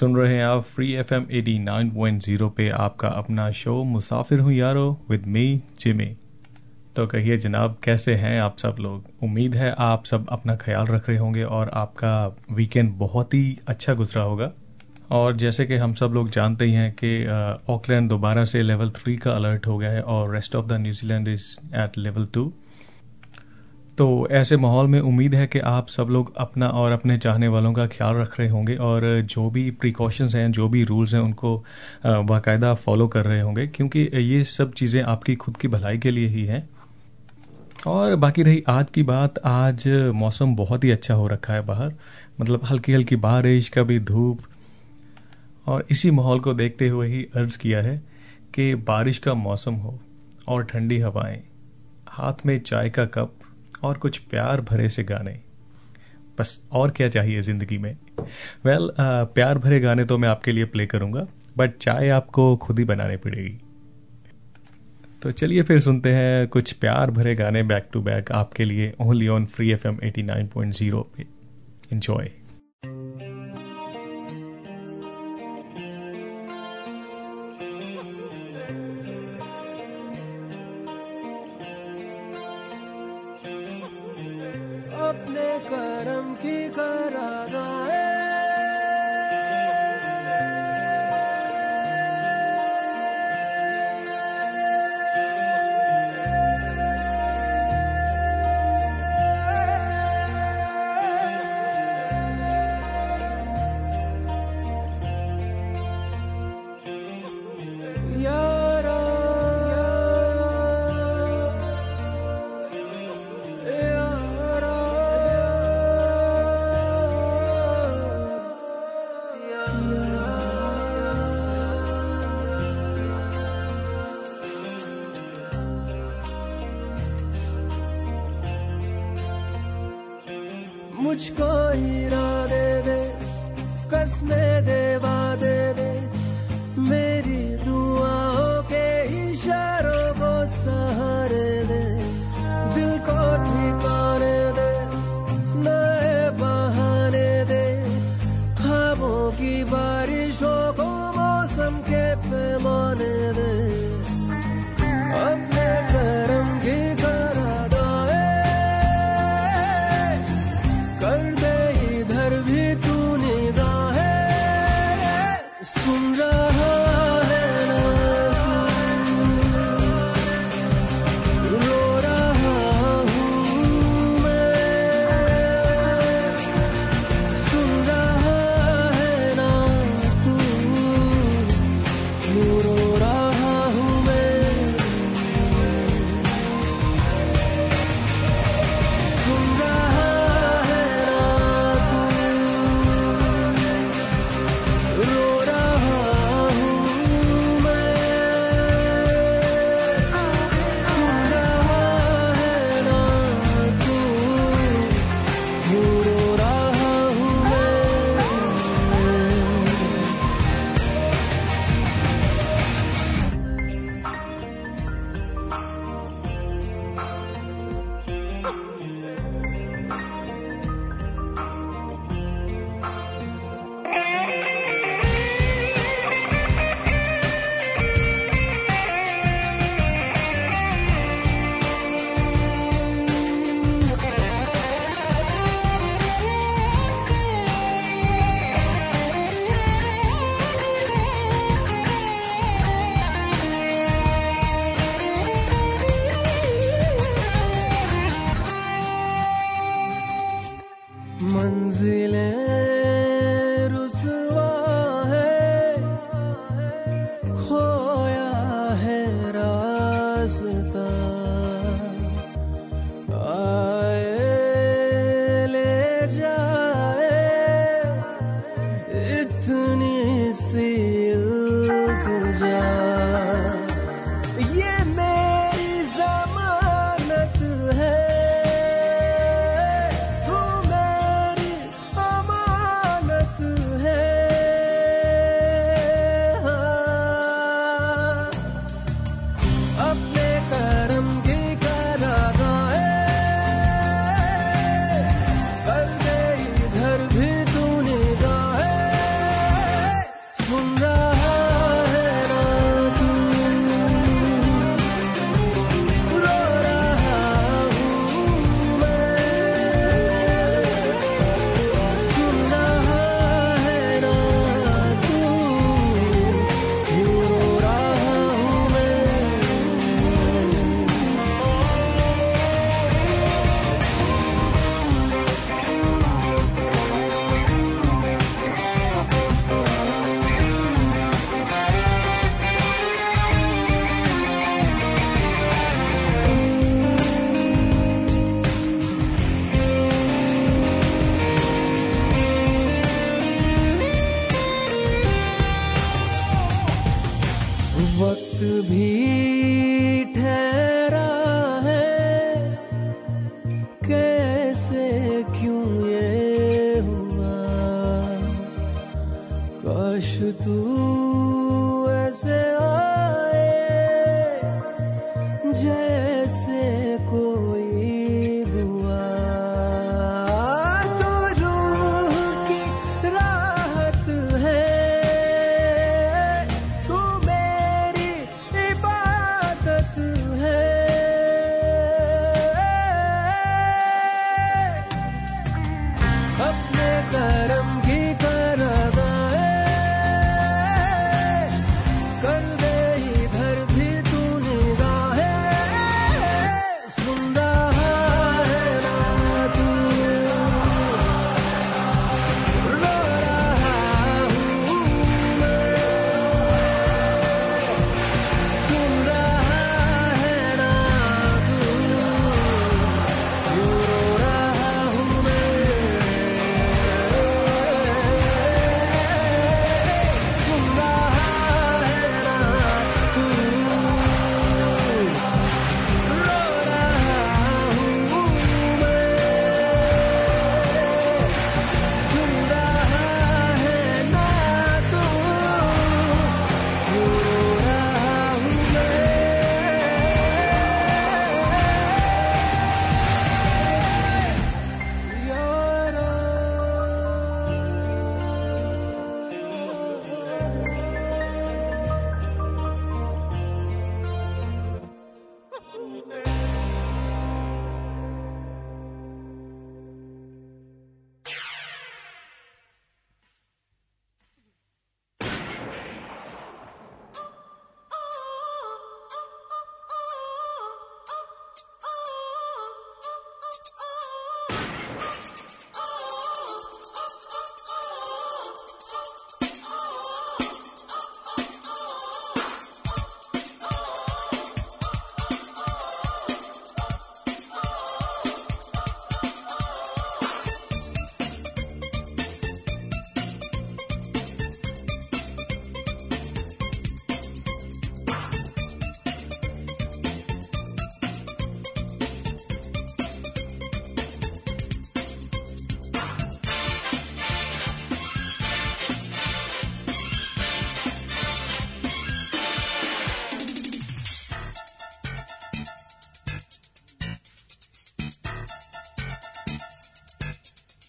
सुन रहे हैं आप free F M eighty nine point zero पे आपका अपना शो मुसाफिर हूँ यारो विद मी जिमी तो कहिए जनाब, कैसे हैं आप सब लोग? उम्मीद है आप सब अपना ख्याल रख रहे होंगे और आपका वीकेंड बहुत ही अच्छा गुजरा होगा। और जैसे कि हम सब लोग जानते ही हैं कि ऑकलैंड दोबारा से लेवल थ्री का अलर्ट हो गया है और rest of the New Zealand is at level two तो ऐसे माहौल में उम्मीद है कि आप सब लोग अपना और अपने चाहने वालों का ख्याल रख रहे होंगे और जो भी प्रिकॉशंस हैं, जो भी रूल्स हैं, उनको बाकायदा फॉलो कर रहे होंगे, क्योंकि ये सब चीज़ें आपकी खुद की भलाई के लिए ही हैं। और बाकी रही आज की बात, आज मौसम बहुत ही अच्छा हो रखा है बाहर। मतलब हल्की हल्की बारिश, कभी धूप। और इसी माहौल को देखते हुए ही अर्ज़ किया है कि बारिश का मौसम हो और ठंडी हवाएँ, हाथ में चाय का कप और कुछ प्यार भरे से गाने। बस और क्या चाहिए ज़िंदगी में? वेल well, प्यार भरे गाने तो मैं आपके लिए प्ले करूँगा बट चाय आपको खुद ही बनाने पड़ेगी। तो चलिए फिर सुनते हैं कुछ प्यार भरे गाने बैक टू बैक आपके लिए only on free F M eighty nine point zero पे। इंजॉय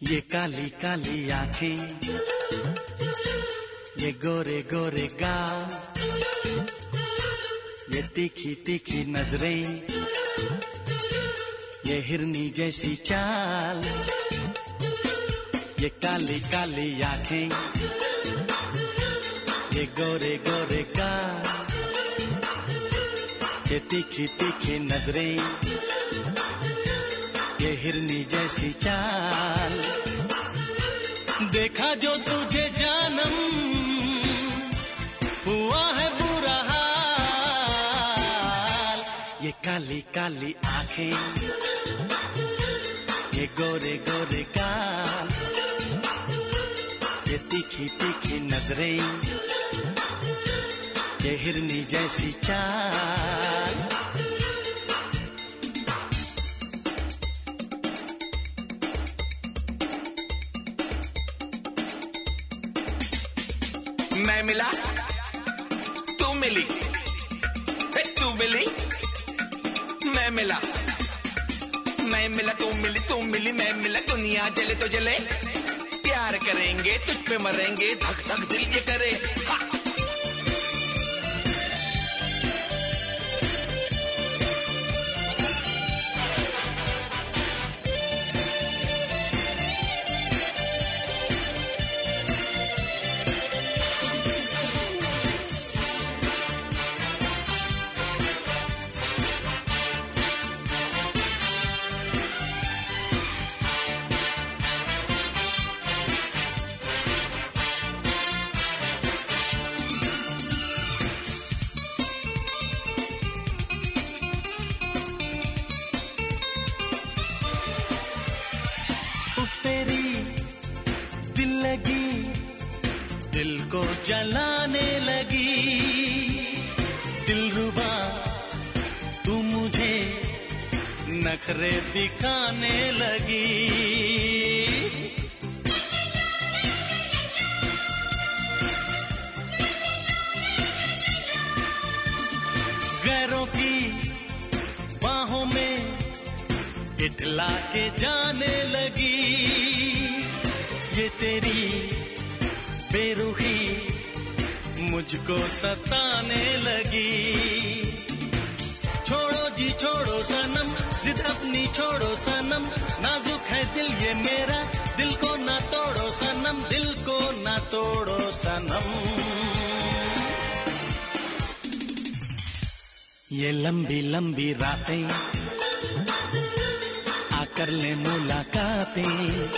ये काली काली आँखें, ये गोरे गोरे गाल, ये तीखी तीखी नज़रें, ये हिरनी जैसी चाल, ये काली काली आँखें, ये गोरे गोरे गाल, ये तीखी तीखी नज़रें। ये हिरनी जैसी चाल। देखा जो तुझे जानम, हुआ है बुरा हाल। ये काली काली आँखें, ये गोरे गोरे गाल ये तीखी तीखी नज़रें, ये हिरनी जैसी चाल। मरेंगे धक धक दिल ये करे। को जलाने लगी। दिल रुबा, तू मुझे नखरे दिखाने लगी। गैरों की बाहों में इटला के जाने लगी। ये तेरी बेरुखी मुझको सताने लगी। छोड़ो जी, छोड़ो सनम, जिद अपनी छोड़ो सनम। नाजुक है दिल ये मेरा, दिल को ना तोड़ो सनम, दिल को ना तोड़ो सनम। ये लंबी लंबी रातें आकर ले मुलाकातें।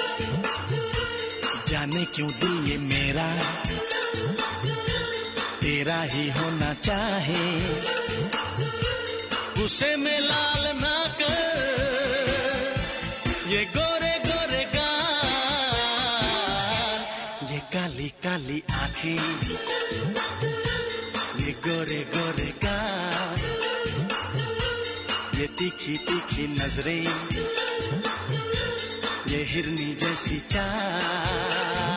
जाने क्यों दिल ये मेरा? तेरा ही होना चाहे। गुस्से में लाल ना कर। ये गोरे गोरे गाल, ये काली काली आँखें। ये गोरे गोरे गाल, ये तीखी तीखी नज़रें। ये हिरनी जैसी चाल।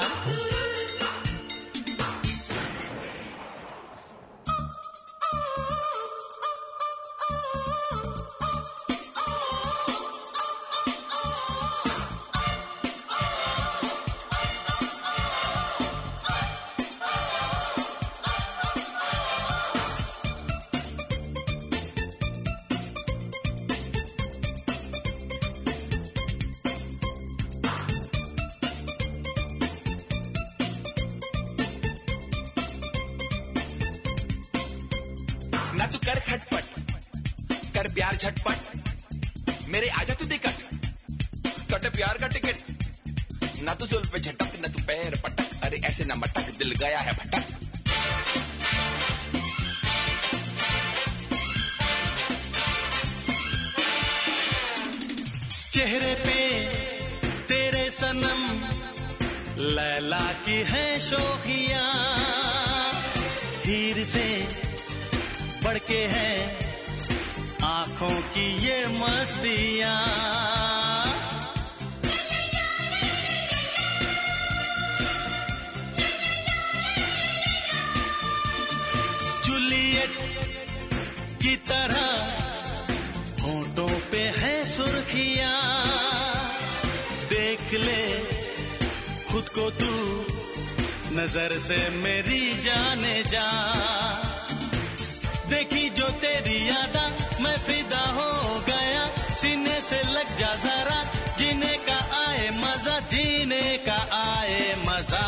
जीने का आए मज़ा।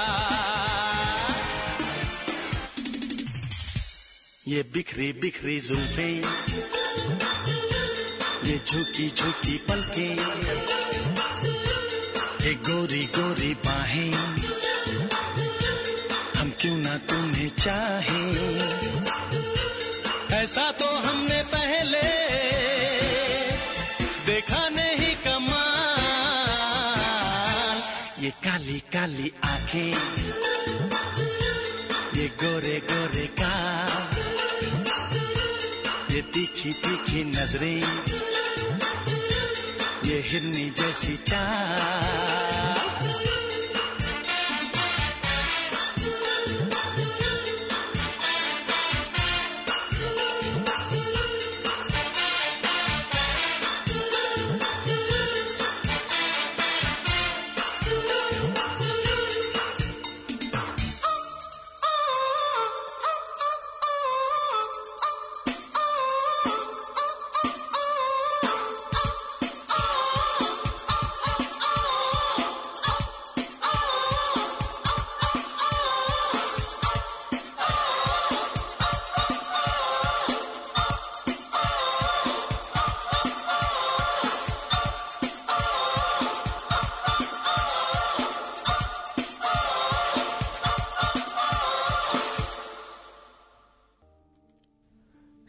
ये बिखरी बिखरी जुल्फे, ये झुकी झुकी पलके, ये गोरी गोरी बाहें, हम क्यों ना तुम्हें चाहे? ऐसा तो हमने पहले देखा नहीं कमाल। ये काली काली आँखें, ये गोरे गोरे का ये तीखी तीखी नज़रें, ये हिरनी जैसी चाल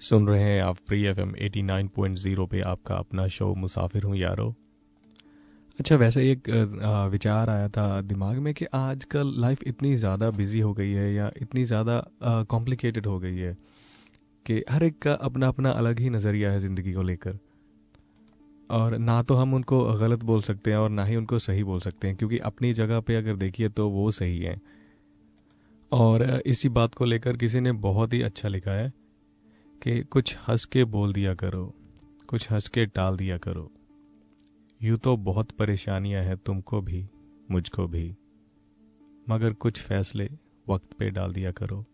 सुन रहे हैं आप free F M eighty nine point zero पे आपका अपना शो मुसाफिर हूँ यारो। अच्छा वैसे एक विचार आया था दिमाग में कि आजकल लाइफ इतनी ज़्यादा बिज़ी हो गई है या इतनी ज़्यादा कॉम्प्लिकेटेड हो गई है कि हर एक का अपना अपना अलग ही नज़रिया है ज़िंदगी को लेकर। और ना तो हम उनको गलत बोल सकते हैं और ना ही उनको सही बोल सकते हैं, क्योंकि अपनी जगह पे अगर देखिए तो वो सही है। और इसी बात को लेकर किसी ने बहुत ही अच्छा लिखा है कि कुछ हंस के बोल दिया करो, कुछ हंस के टाल दिया करो। यूँ तो बहुत परेशानियाँ हैं तुमको भी, मुझको भी। मगर कुछ फैसले वक्त पे डाल दिया करो।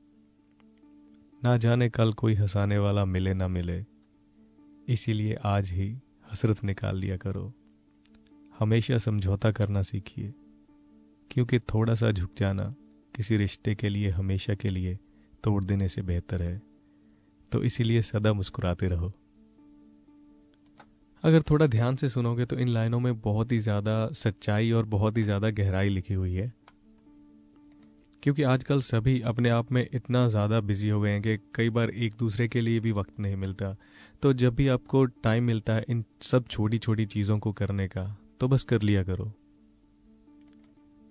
ना जाने कल कोई हंसाने वाला मिले ना मिले, इसीलिए आज ही हसरत निकाल लिया करो। हमेशा समझौता करना सीखिए, क्योंकि थोड़ा सा झुक जाना किसी रिश्ते के लिए, हमेशा के लिए तोड़ देने से बेहतर है। तो इसीलिए सदा मुस्कुराते रहो। अगर थोड़ा ध्यान से सुनोगे तो इन लाइनों में बहुत ही ज़्यादा सच्चाई और बहुत ही ज़्यादा गहराई लिखी हुई है। क्योंकि आजकल सभी अपने आप में इतना ज़्यादा बिज़ी हो गए हैं कि कई बार एक दूसरे के लिए भी वक्त नहीं मिलता। तो जब भी आपको टाइम मिलता है इन सब छोटी छोटी चीज़ों को करने का तो बस कर लिया करो।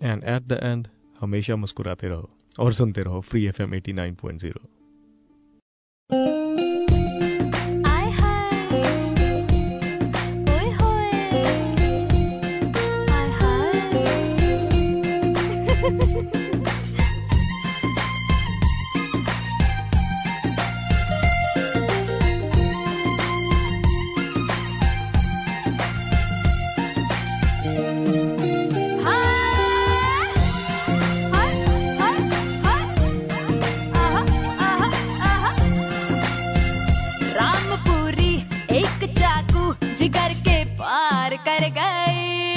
एंड एट द एंड हमेशा मुस्कुराते रहो और सुनते रहो free F M eighty nine point zero आय एक चाकू जिगर के पार कर गए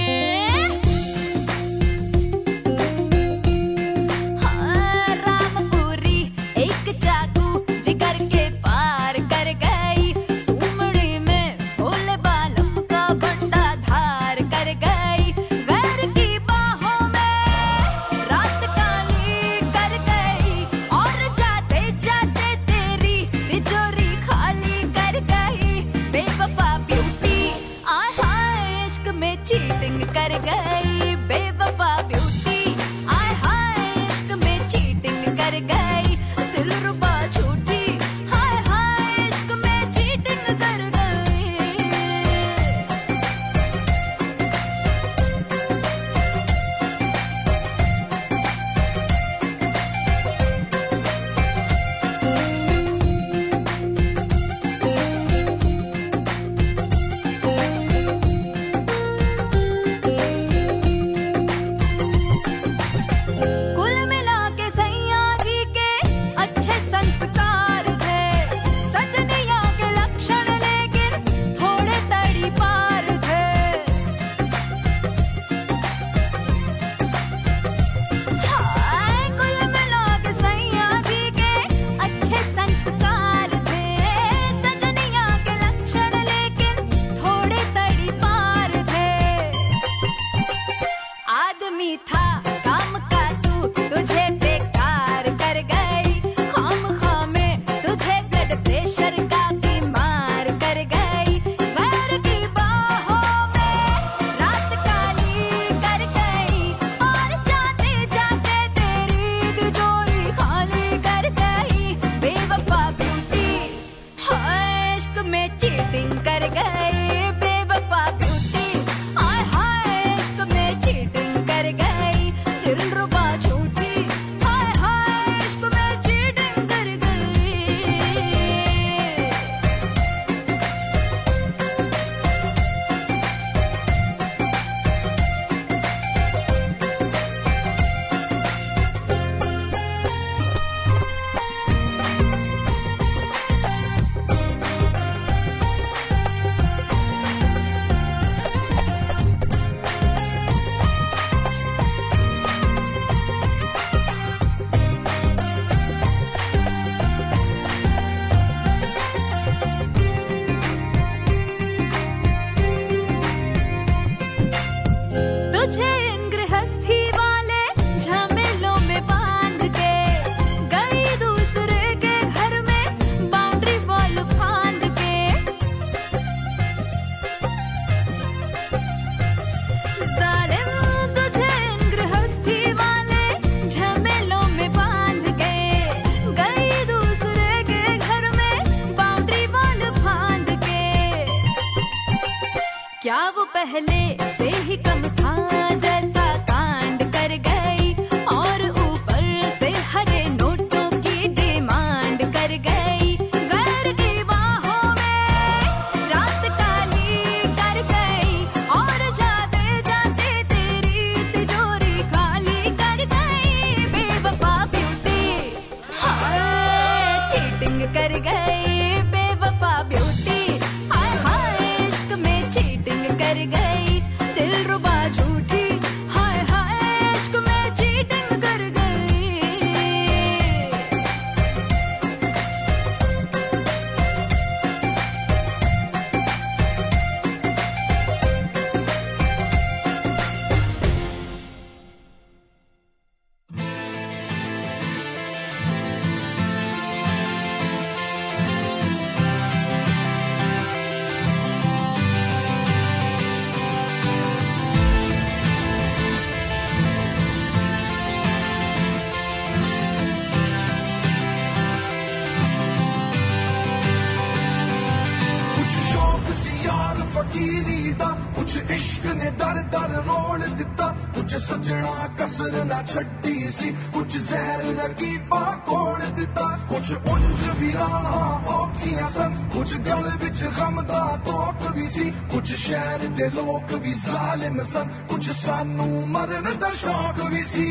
ਕੁਛ ਗਲ ਵਿੱਚ ਗਮ ਦਾ ਤੋਕ ਵੀ ਸੀ ਕੁਛ ਸ਼ਹਿਰ ਦੇ ਲੋਕ ਵੀ ਜ਼ਾਲਿਮ ਸਨ ਕੁਛ ਸਾਨੂੰ ਮਰਨ ਦਾ ਸ਼ੌਕ ਵੀ ਸੀ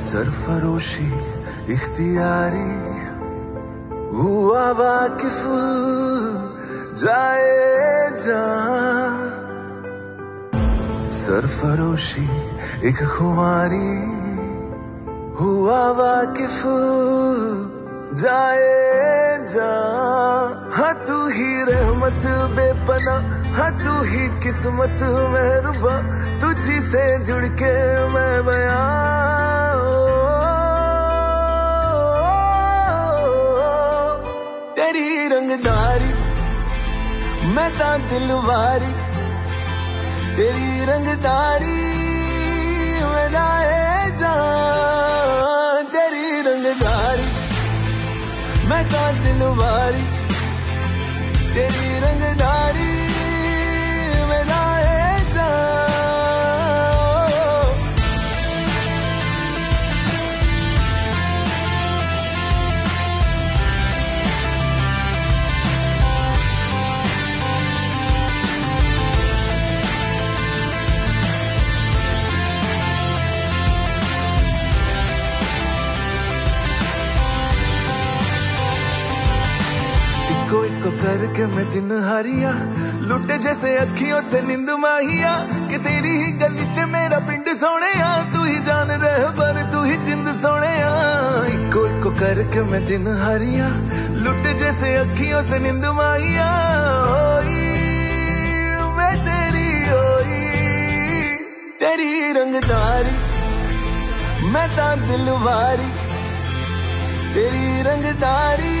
सरफरोशी इख्तियारी हुआ वाकिफ जाए जहां सरफरोशी एक खुमारी हुआ वाकिफ जाए जहां हाँ तू ही रहमत, बेपना। हाँ तू ही किस्मत, मेहरबा। तुझी से जुड़ के मैं बया। तेरी रंगदारी, मैं ता दिलवारी। तेरी रंगदारी, मैं जान। तेरी रंगदारी, मैं ता दिलवारी। तेरी रंगदारी इको करके मैं दिन हारिया। लुटे जैसे अखियों से नींद माहिया। कि तेरी ही गली ते मेरा पिंड सोने तू ही जान रह पर तू ही जिंद सोने इको इको करके मैं दिन हारिया। लुटे जैसे अखियों से नींद माहिया। मैं तेरी, ओई, तेरी रंगदारी। मैं ता दिलवारी। तेरी रंगदारी।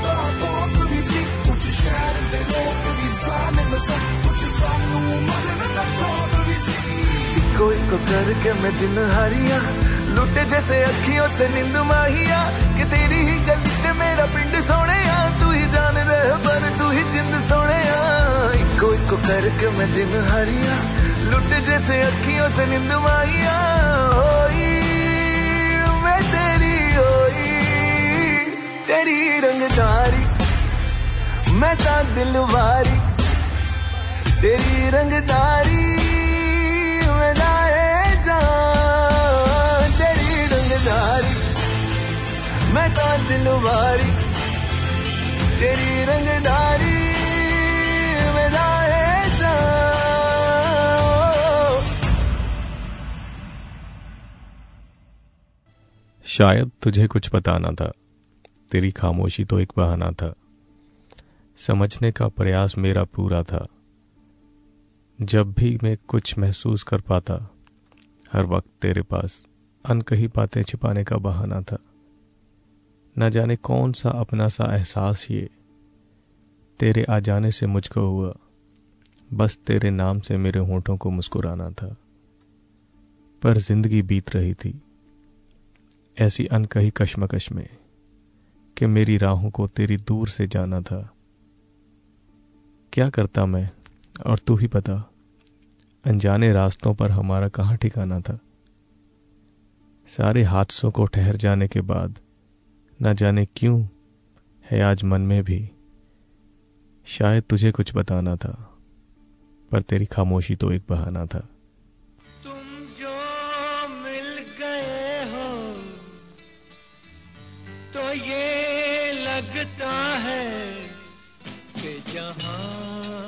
इको इको करके मैं दिन हारिया। लुटे जैसे अखियों से नींद माहिया। कि तेरी ही गली ते मेरा पिंड सोने आ तू ही जान रहे पर तू ही जिंद सोने आ इको इको करके मैं दिन हारिया। लुटे जैसे अखियों से नींद माहिया। होई मैं तेरी होई तेरी रंगदारी। मैं ता दिलवारी। तेरी रंगदारी तेरी रंगदारी, मैं ता दिलवारी तेरी रंगदारी शायद तुझे कुछ बताना था। तेरी खामोशी तो एक बहाना था। समझने का प्रयास मेरा पूरा था। जब भी मैं कुछ महसूस कर पाता, हर वक्त तेरे पास अनकही बातें छिपाने का बहाना था। न जाने कौन सा अपना सा एहसास ये, तेरे आ जाने से मुझको हुआ, बस तेरे नाम से मेरे होठों को मुस्कुराना था। पर ज़िंदगी बीत रही थी, ऐसी अनकही कश्मकश में, कि मेरी राहों को तेरी दूर से जाना था। क्या करता मैं, और तू ही बता। अनजाने रास्तों पर हमारा कहाँ ठिकाना था। सारे हादसों को ठहर जाने के बाद, न जाने क्यों, है आज मन में भी। शायद तुझे कुछ बताना था, पर तेरी खामोशी तो एक बहाना था। तुम जो मिल गए हो तो ये लगता है कि जहाँ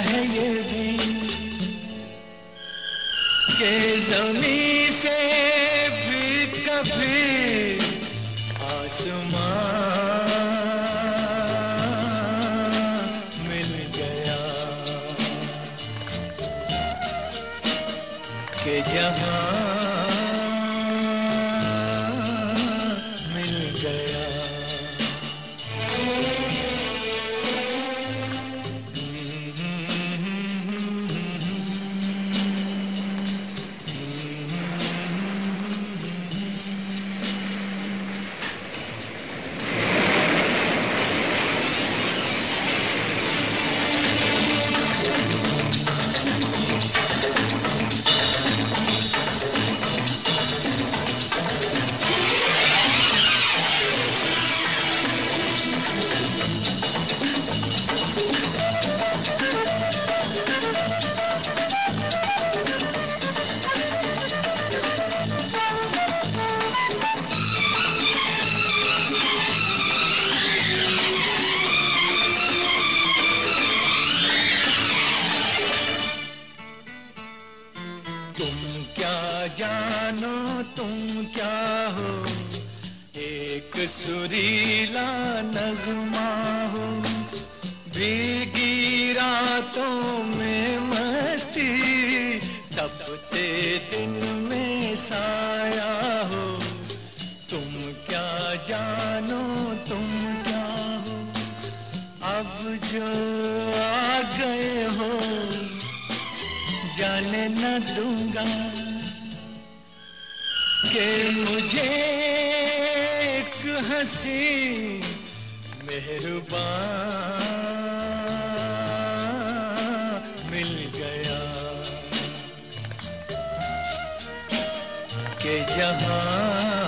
है ये भीगी रातों में मस्ती तपते दिन में साया हो। तुम क्या जानो, तुम क्या हो? अब जो आ गए हो, जाने न दूँगा कि मुझे एक हँसी, मेहरबान के जहाँ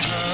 कि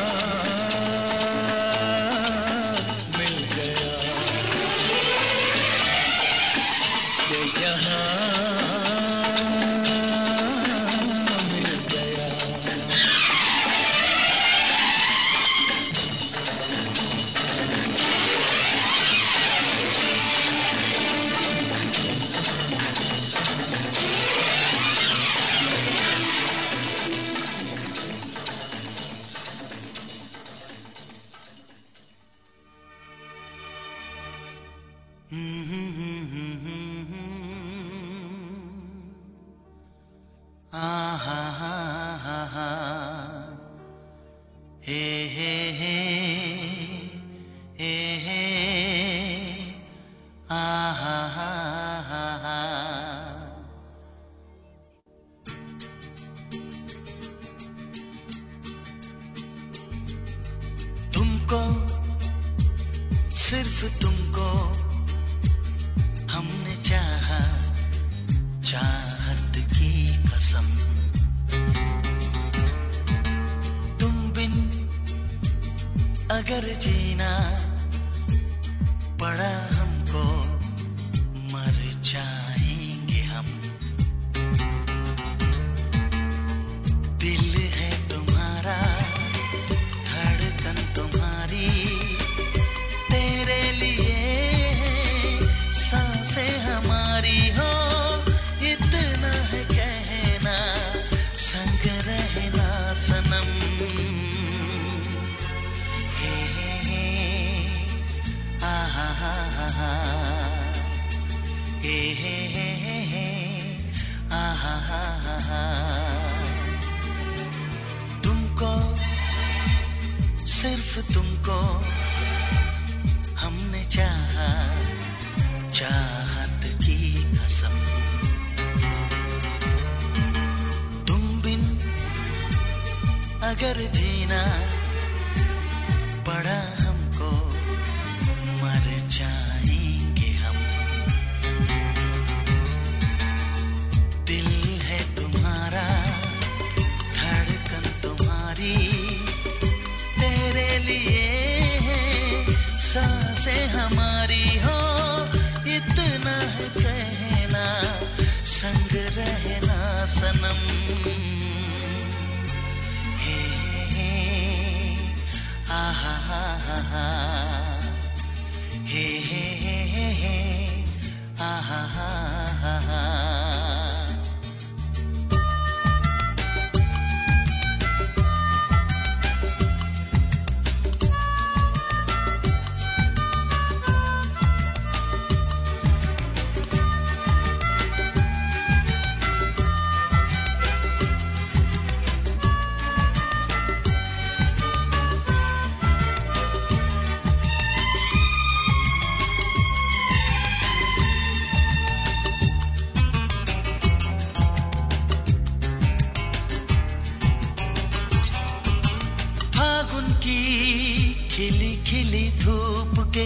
की खिली खिली धूप के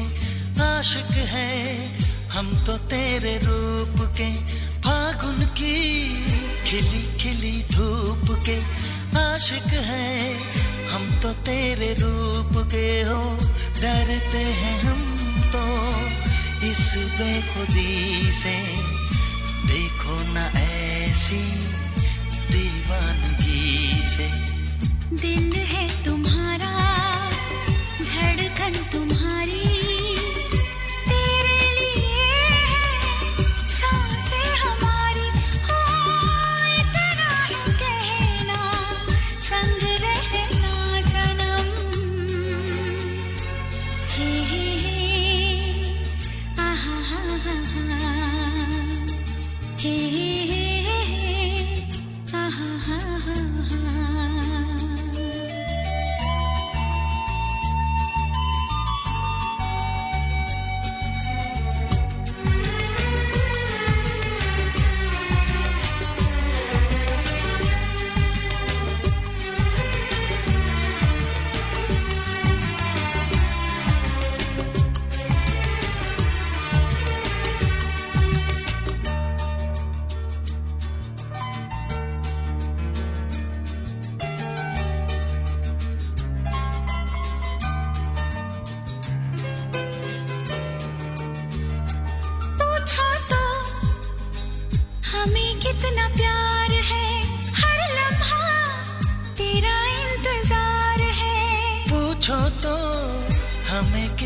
आशिक है, हम तो तेरे रूप के फागुन की खिली खिली धूप के आशिक है, हम तो तेरे रूप के हो, डरते हैं हम तो इस बेखुदी से। देखो ना ऐसी दीवानगी से। दिल है तुम्हारा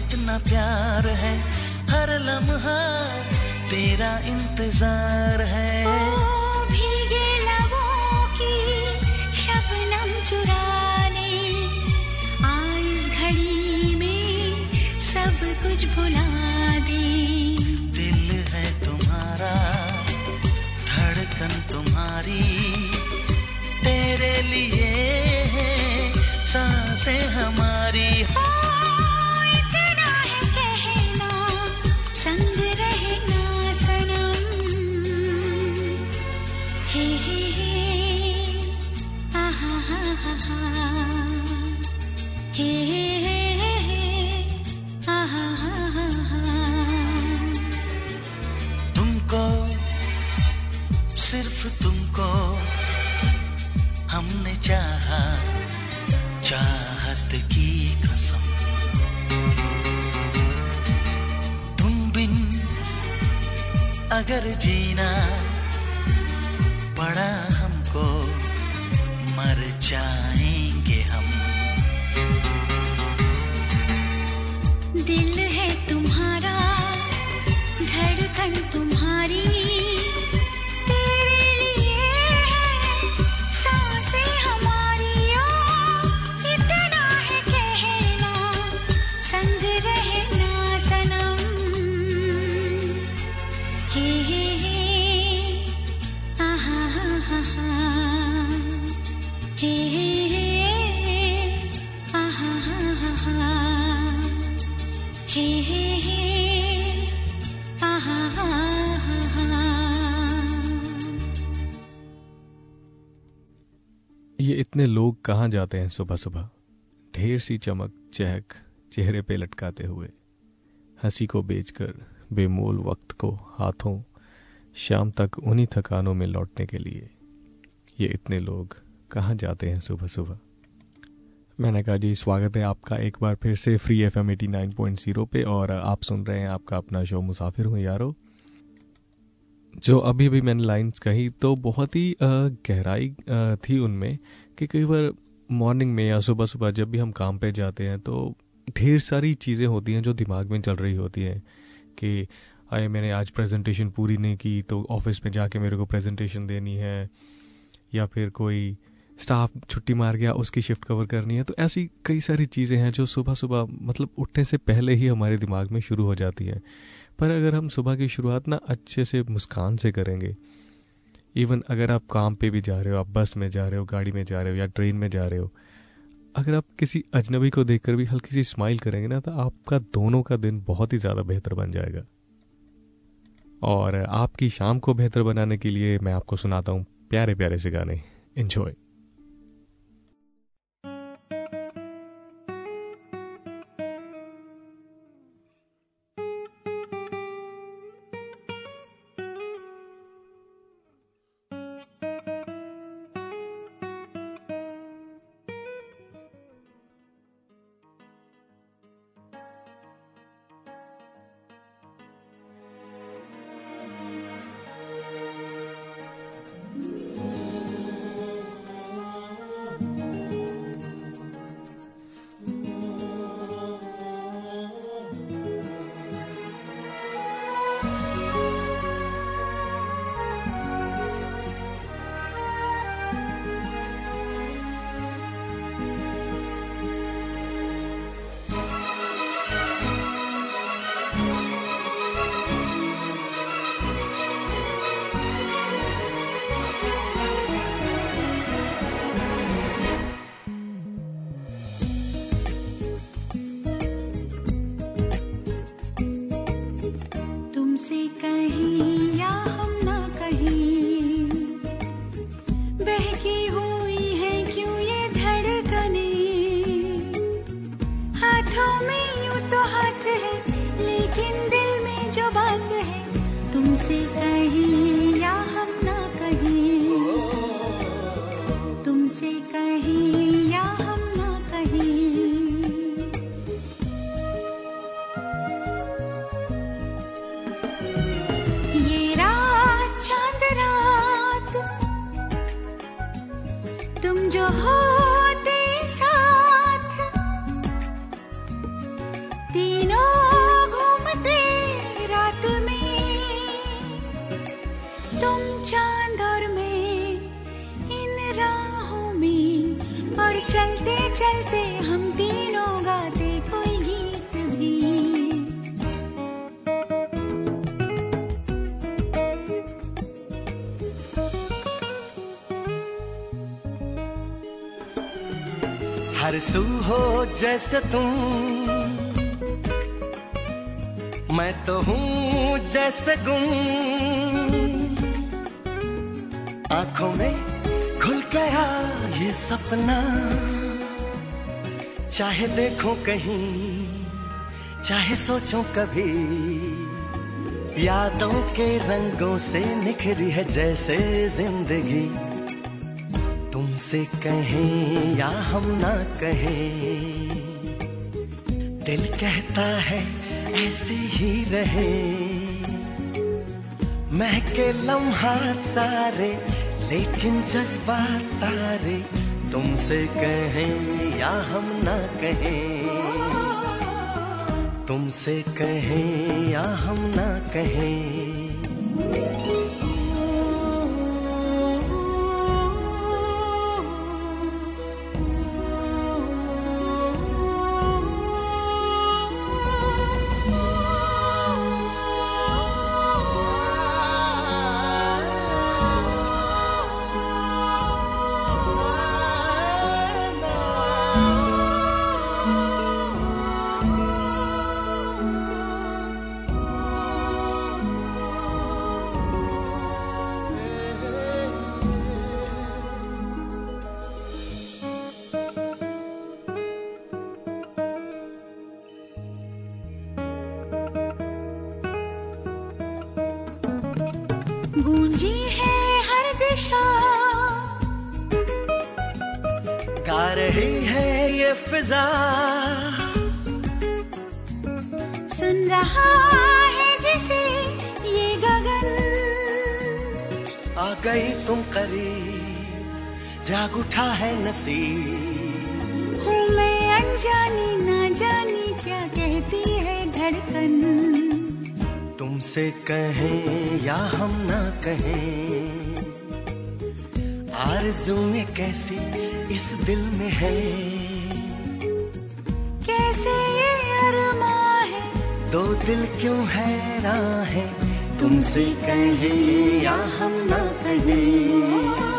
कितना प्यार है हर लम्हा तेरा इंतज़ार है। ओ भीगे लबों की शबनम चुरा ले आज घड़ी में सब कुछ भुला दे। दिल है तुम्हारा धड़कन तुम्हारी तेरे लिए है साँसें हमारी। ओ अगर जीना पड़ा हमको मर जाएँगे ये इतने लोग कहाँ जाते हैं सुबह सुबह? ढेर सी चमक, चहक, चेहरे पे लटकाते हुए। हँसी को बेचकर, बेमोल वक्त को हाथों शाम तक उन्हीं थकानों में लौटने के लिए। ये इतने लोग कहाँ जाते हैं सुबह सुबह? मैंने कहा, जी, स्वागत है आपका एक बार फिर से free F M eighty nine point zero पे और आप सुन रहे हैं आपका अपना शो मुसाफिर हूँ यारो। जो अभी अभी मैंने लाइंस कही तो बहुत ही गहराई थी उनमें कि कई बार मॉर्निंग में या सुबह सुबह जब भी हम काम पे जाते हैं तो ढेर सारी चीज़ें होती हैं जो दिमाग में चल रही होती हैं कि अरे मैंने आज प्रेजेंटेशन पूरी नहीं की तो ऑफ़िस में जाके मेरे को प्रेजेंटेशन देनी है। या फिर कोई स्टाफ छुट्टी मार गया, उसकी शिफ्ट कवर करनी है तो ऐसी कई सारी चीज़ें हैं जो सुबह सुबह मतलब उठने से पहले ही हमारे दिमाग में शुरू हो जाती हैं। पर अगर हम सुबह की शुरुआत ना अच्छे से मुस्कान से करेंगे इवन अगर आप काम पे भी जा रहे हो, आप बस में जा रहे हो, गाड़ी में जा रहे हो, या ट्रेन में जा रहे हो, अगर आप किसी अजनबी को देखकर भी हल्की सी स्माइल करेंगे ना तो आपका दोनों का दिन बहुत ही ज़्यादा बेहतर बन जाएगा। और आपकी शाम को बेहतर बनाने के लिए मैं आपको सुनाता हूँ प्यारे प्यारे से गाने। एंजॉय जैसे तुम। मैं तो हूँ जैसे गुम। आँखों में खुल गया ये सपना। चाहे देखो कहीं, चाहे सोचो कभी, यादों के रंगों से निखरी है जैसे ज़िंदगी। तुमसे कहें या हम ना कहें। दिल कहता है, ऐसे ही रहे। महके लम्हात सारे, लेकिन जज्बात सारे, तुमसे कहें या हम ना कहें। तुमसे कहें या हम ना कहें। आ गई तुम करीब। जाग उठा है नसीब। हूँ मैं अनजानी ना जानी क्या कहती है धड़कन? तुमसे कहें या हम ना कहें आरज़ू में कैसी इस दिल में है? कैसे ये अरमा है? दो दिल क्यों हैरान है? तुमसे कहे या हम ना कहें।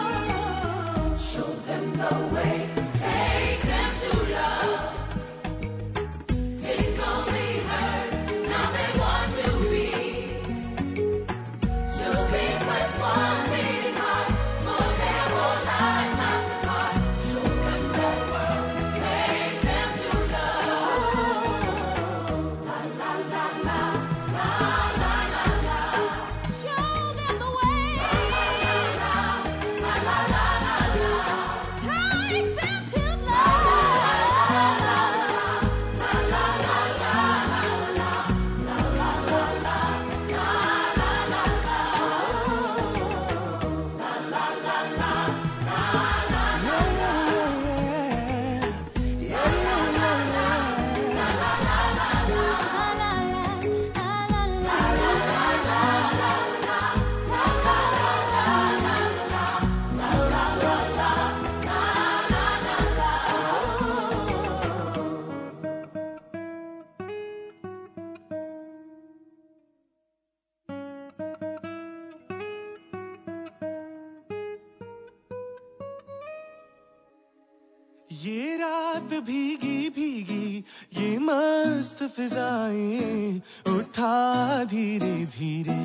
ये रात भीगी भीगी, ये मस्त फिजाएँ उठा धीरे धीरे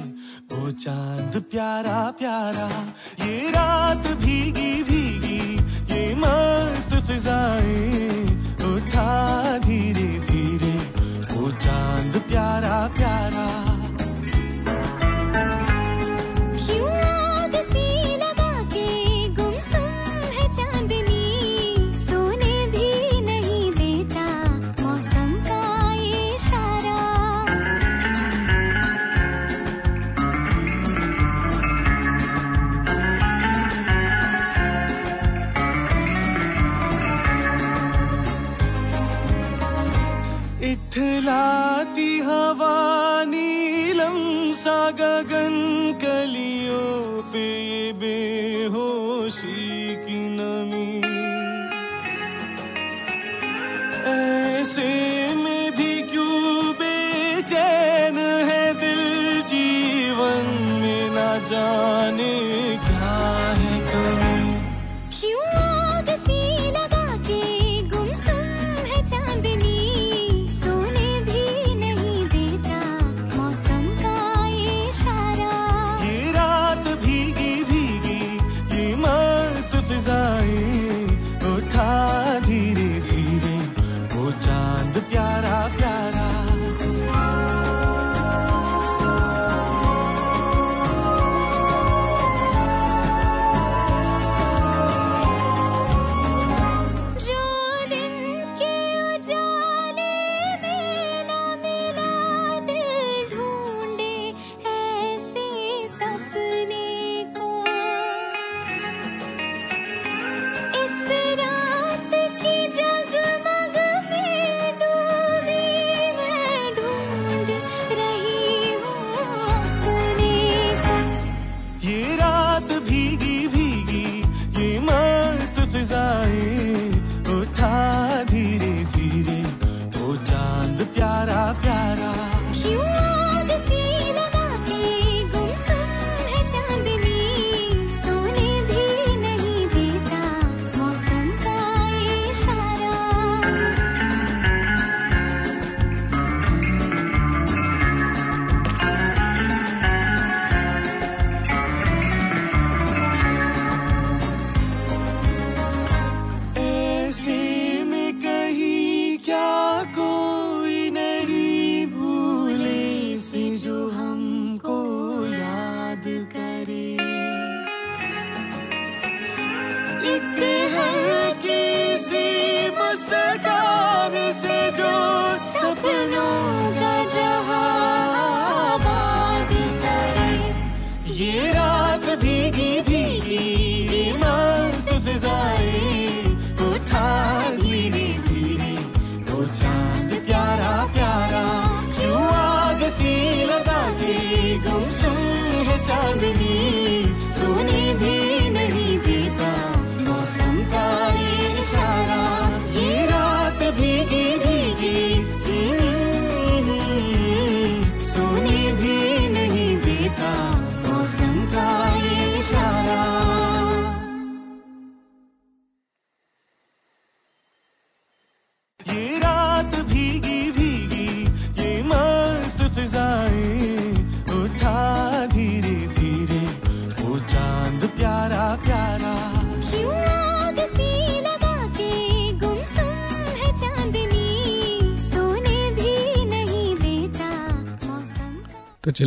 वो चाँद प्यारा प्यारा। ये रात भीगी भीगी, ये मस्त फिजाएँ love.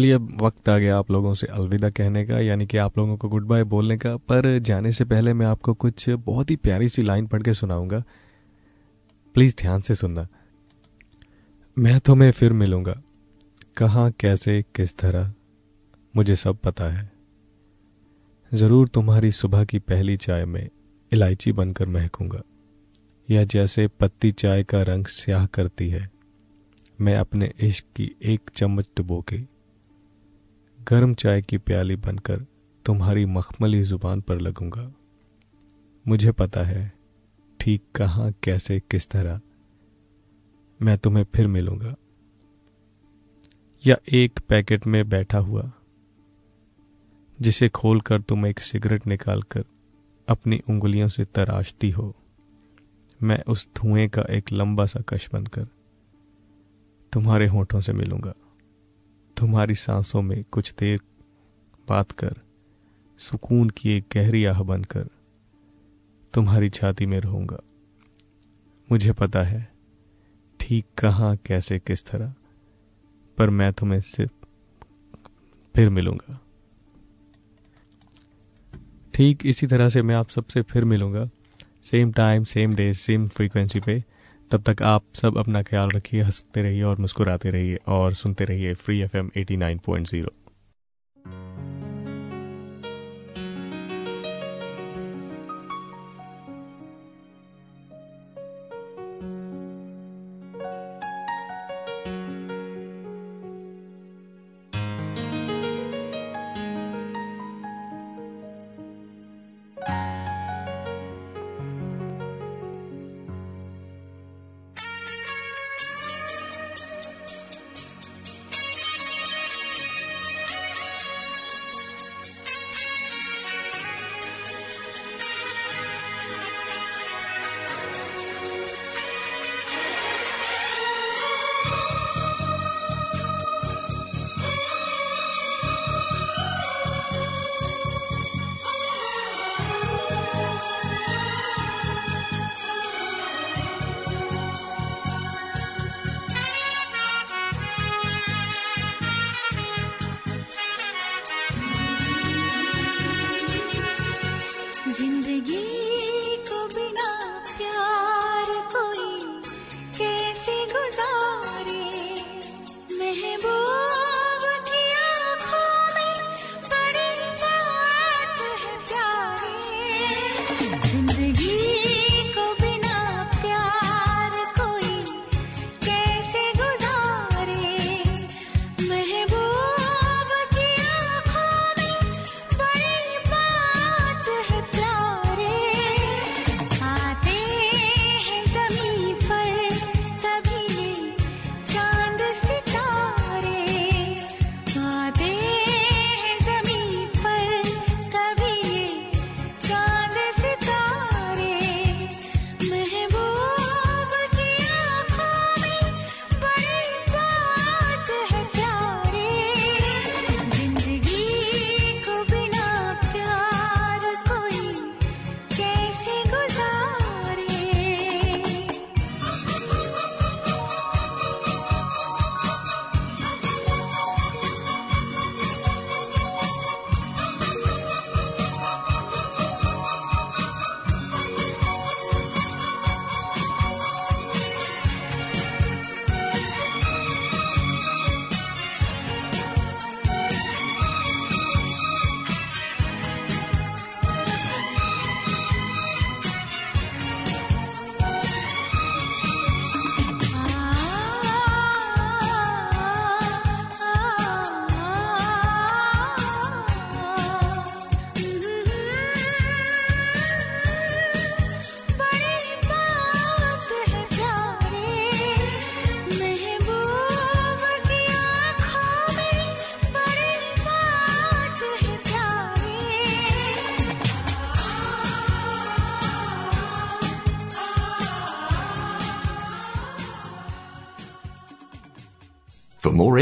चलिए अब वक्त आ गया आप लोगों से अलविदा कहने का, यानी कि आप लोगों को गुड बाय बोलने का। पर जाने से पहले मैं आपको कुछ बहुत ही प्यारी सी लाइन पढ़ के सुनाऊँगा। प्लीज़ ध्यान से सुनना। मैं तुम्हें फिर मिलूँगा। कहाँ, कैसे, किस तरह, मुझे सब पता है। ज़रूर तुम्हारी सुबह की पहली चाय में इलायची बनकर महकूँगा। या जैसे पत्ती चाय का रंग स्याह करती है, मैं अपने इश्क की एक चम्मच डुबो के। गर्म चाय की प्याली बनकर तुम्हारी मखमली ज़ुबान पर लगूँगा। मुझे पता है ठीक कहाँ, कैसे, किस तरह। मैं तुम्हें फिर मिलूँगा। या एक पैकेट में बैठा हुआ, जिसे खोलकर तुम एक सिगरेट निकालकर अपनी उंगलियों से तराशती हो, मैं उस धुएँ का एक लंबा सा कश बनकर तुम्हारे होठों से मिलूँगा। तुम्हारी सांसों में कुछ देर बात कर, सुकून की एक गहरी आह बनकर, तुम्हारी छाती में रहूँगा। मुझे पता है ठीक कहाँ, कैसे, किस तरह, पर मैं तुम्हें सिर्फ़ फिर मिलूँगा। ठीक इसी तरह से मैं आप सबसे फिर मिलूँगा। Same time same day same frequency पे। तब तक आप सब अपना ख्याल रखिए, हँसते रहिए और मुस्कुराते रहिए और सुनते रहिए free F M eighty nine point zero